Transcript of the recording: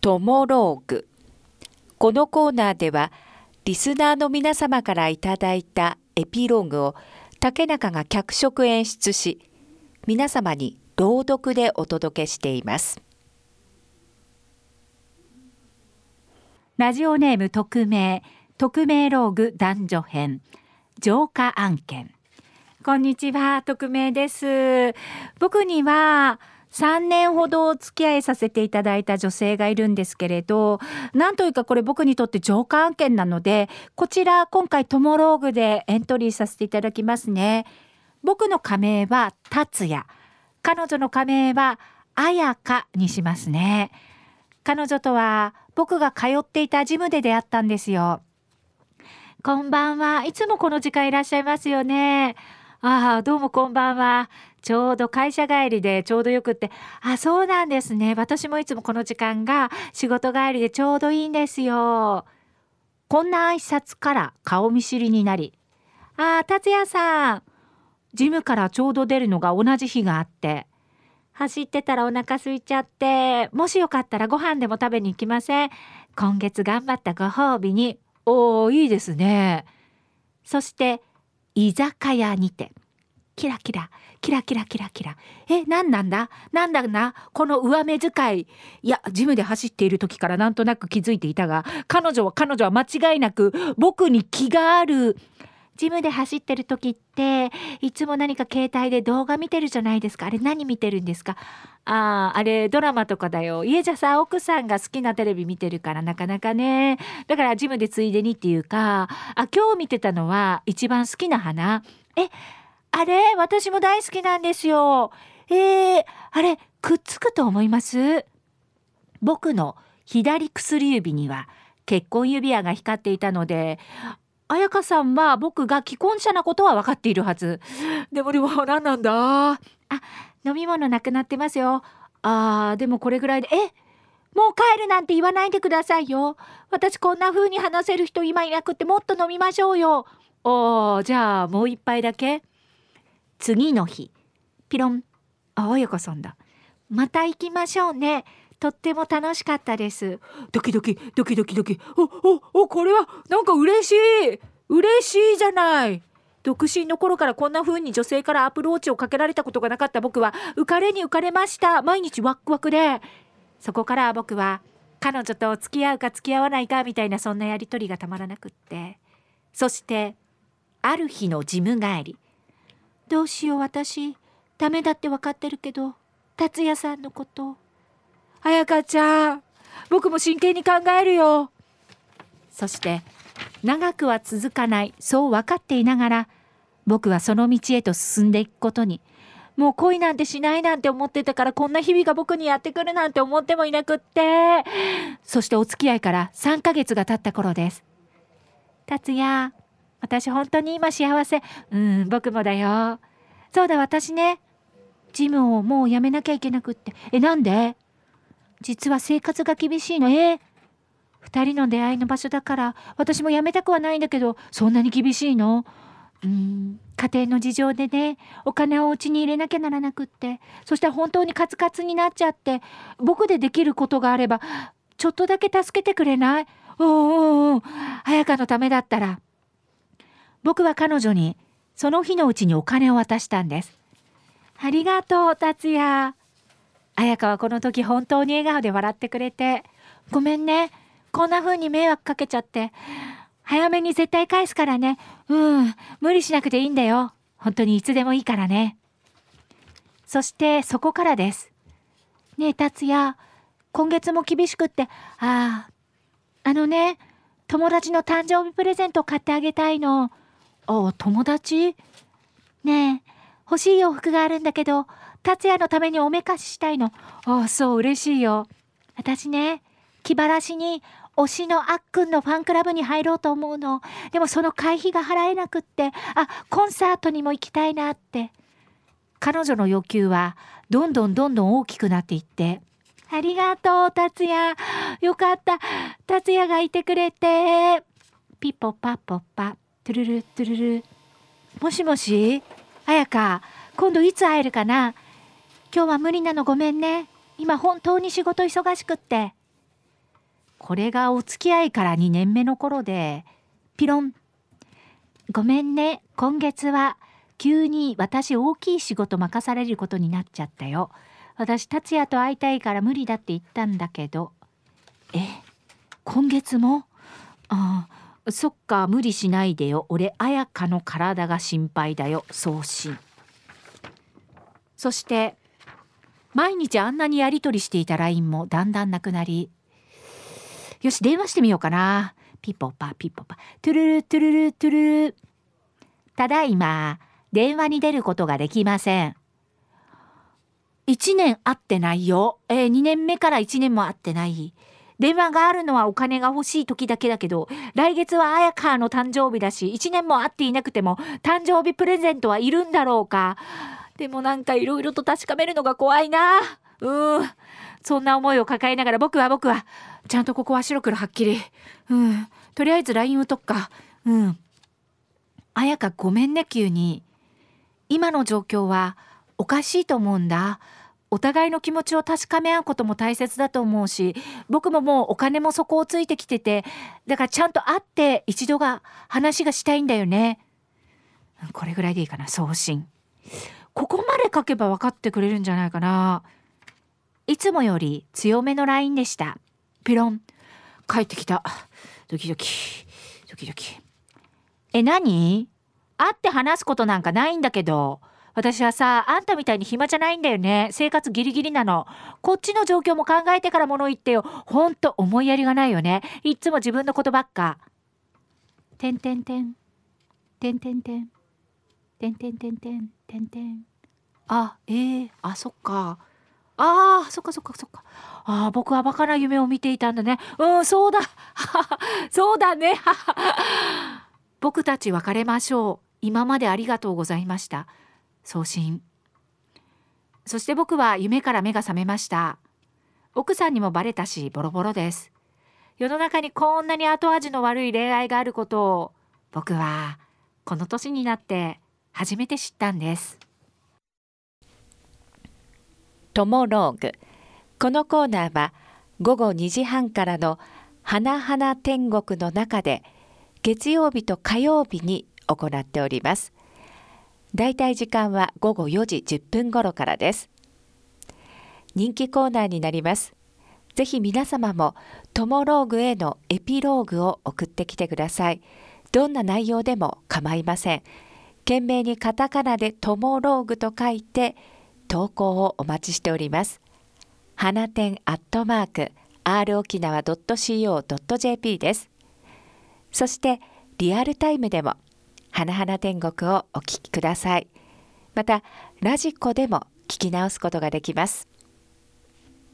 トモローグ。このコーナーではリスナーの皆様からいただいたエピローグを竹中が脚色演出し皆様に朗読でお届けしています。ラジオネーム匿名匿名ローグ男女編浄化案件。こんにちは匿名です。僕には3年ほどお付き合いさせていただいた女性がいるんですけれどなんというかこれ僕にとって浄化案件なのでこちら今回トモローグでエントリーさせていただきますね。僕の仮名は達也。彼女の仮名は彩香にしますね。彼女とは僕が通っていたジムで出会ったんですよ。こんばんは。いつもこの時間いらっしゃいますよね。ああどうもこんばんは。ちょうど会社帰りでちょうどよくって、あ、そうなんですね。私もいつもこの時間が仕事帰りでちょうどいいんですよ。こんな挨拶から顔見知りになり、あ、達也さん、ジムからちょうど出るのが同じ日があって、走ってたらお腹空いちゃって、もしよかったらご飯でも食べに行きません？今月頑張ったご褒美に。おー、いいですね。そして、居酒屋にて。キラキラ、キラキラキラキラ。え、何なんだ？なんだな？この上目遣い。いや、ジムで走っている時からなんとなく気づいていたが、彼女は彼女は間違いなく僕に気がある。ジムで走ってる時っていつも何か携帯で動画見てるじゃないですか。あれ何見てるんですか？あああれドラマとかだよ。家じゃさ奥さんが好きなテレビ見てるからなかなかね。だからジムでついでにっていうかあ今日見てたのは一番好きな花。えあれ私も大好きなんですよ。えー、あれ、くっつくと思います？僕の左薬指には結婚指輪が光っていたので、彩香さんは僕が既婚者なことは分かっているはず。でもでも何なんだ？あ、飲み物なくなってますよ。あー、でもこれぐらいで、えもう帰るなんて言わないでくださいよ。私こんな風に話せる人今いなくってもっと飲みましょうよ。おー、じゃあもう一杯だけ？次の日。ピロン。あやかさんだ。また行きましょうね。とっても楽しかったです。ドキドキドキドキドキ。おおおこれはなんか嬉しい。嬉しいじゃない。独身の頃からこんな風に女性からアプローチをかけられたことがなかった僕は浮かれに浮かれました。毎日ワクワクで。そこから僕は彼女と付き合うか付き合わないかみたいなそんなやり取りがたまらなくって。そしてある日のジム帰り。どうしよう私。ダメだって分かってるけど。達也さんのこと。彩香ちゃん。僕も真剣に考えるよ。そして長くは続かない。そう分かっていながら僕はその道へと進んでいくことに。もう恋なんてしないなんて思ってたからこんな日々が僕にやってくるなんて思ってもいなくって。そしてお付き合いから3ヶ月が経った頃です。達也。私本当に今幸せ。うん、僕もだよ。そうだ、私ね。ジムをもうやめなきゃいけなくって。え、なんで？実は生活が厳しいの。え？二人の出会いの場所だから、私も辞めたくはないんだけど、そんなに厳しいの？うん、家庭の事情でね、お金をうちに入れなきゃならなくって、そしたら本当にカツカツになっちゃって、僕でできることがあれば、ちょっとだけ助けてくれない？おうんうんうん。彩香のためだったら。僕は彼女にその日のうちにお金を渡したんです。ありがとう、達也。彩香はこの時本当に笑顔で笑ってくれて、ごめんね。こんな風に迷惑かけちゃって。早めに絶対返すからね。うん、無理しなくていいんだよ。本当にいつでもいいからね。そしてそこからです。ねえ、達也。今月も厳しくって、ああ、あのね、友達の誕生日プレゼント買ってあげたいの。あ、友達？ねえ、欲しい洋服があるんだけど、達也のためにおめかししたいの。あ、そう、嬉しいよ。私ね、気晴らしに推しのあっくんのファンクラブに入ろうと思うの。でもその会費が払えなくって、あ、コンサートにも行きたいなって。彼女の要求はどんどんどんどん大きくなっていって、ありがとう、達也。よかった。達也がいてくれて。ピポパポパ。トゥルルトゥルル。もしもし？彩香今度いつ会えるかな？今日は無理なのごめんね。今本当に仕事忙しくって。これがお付き合いから2年目の頃でピロン。ごめんね。今月は急に私大きい仕事任されることになっちゃったよ。私達也と会いたいから無理だって言ったんだけど。え？今月も？ああそっか無理しないでよ。俺綾香の体が心配だよ。送信。そして毎日あんなにやり取りしていた LINE もだんだんなくなりよし電話してみようかな。ピポパピポパ。トゥルルトゥルルトゥルル。ただいま電話に出ることができません。1年会ってないよ、えー、2年目から1年も会ってない。電話があるのはお金が欲しい時だけだけど来月は綾香の誕生日だし1年も会っていなくても誕生日プレゼントはいるんだろうか。でもなんかいろいろと確かめるのが怖いな。うん。そんな思いを抱えながら僕は僕はちゃんとここは白黒はっきり。うん。とりあえず LINE 打とっか。うん。綾香ごめんね急に。今の状況はおかしいと思うんだ。お互いの気持ちを確かめ合うことも大切だと思うし僕ももうお金も底をついてきててだからちゃんと会って一度が話がしたいんだよね。これぐらいでいいかな送信。ここまで書けば分かってくれるんじゃないかな。いつもより強めの LINE でした。ピロン。帰ってきた。ドキドキ。ドキドキ。え何？会って話すことなんかないんだけど。私はさあんたみたいに暇じゃないんだよね。生活ギリギリなの。こっちの状況も考えてから物言ってよ。ほんと思いやりがないよね。いっつも自分のことばっか。てんてんてん。てんてんてん。てんてんてんてん。てんてん。あえー、あそっか。あーそっかそっかそっか。あー僕はバカな夢を見ていたんだね。うんそうだ。そうだね。僕たち別れましょう。今までありがとうございました。送信。そして僕は夢から目が覚めました。奥さんにもバレたしボロボロです。世の中にこんなに後味の悪い恋愛があることを僕はこの年になって初めて知ったんです。トモローグ。このコーナーは午後2時半からの花々天国の中で月曜日と火曜日に行っております。だいたい時間は午後4時10分頃からです。人気コーナーになります。ぜひ皆様もトモローグへのエピローグを送ってきてください。どんな内容でも構いません。懸命にカタカナでトモローグと書いて投稿をお待ちしております。花店アットマーク r 沖縄 .co.jp です。そしてリアルタイムでも花々天国をお聞きください。またラジコでも聞き直すことができます。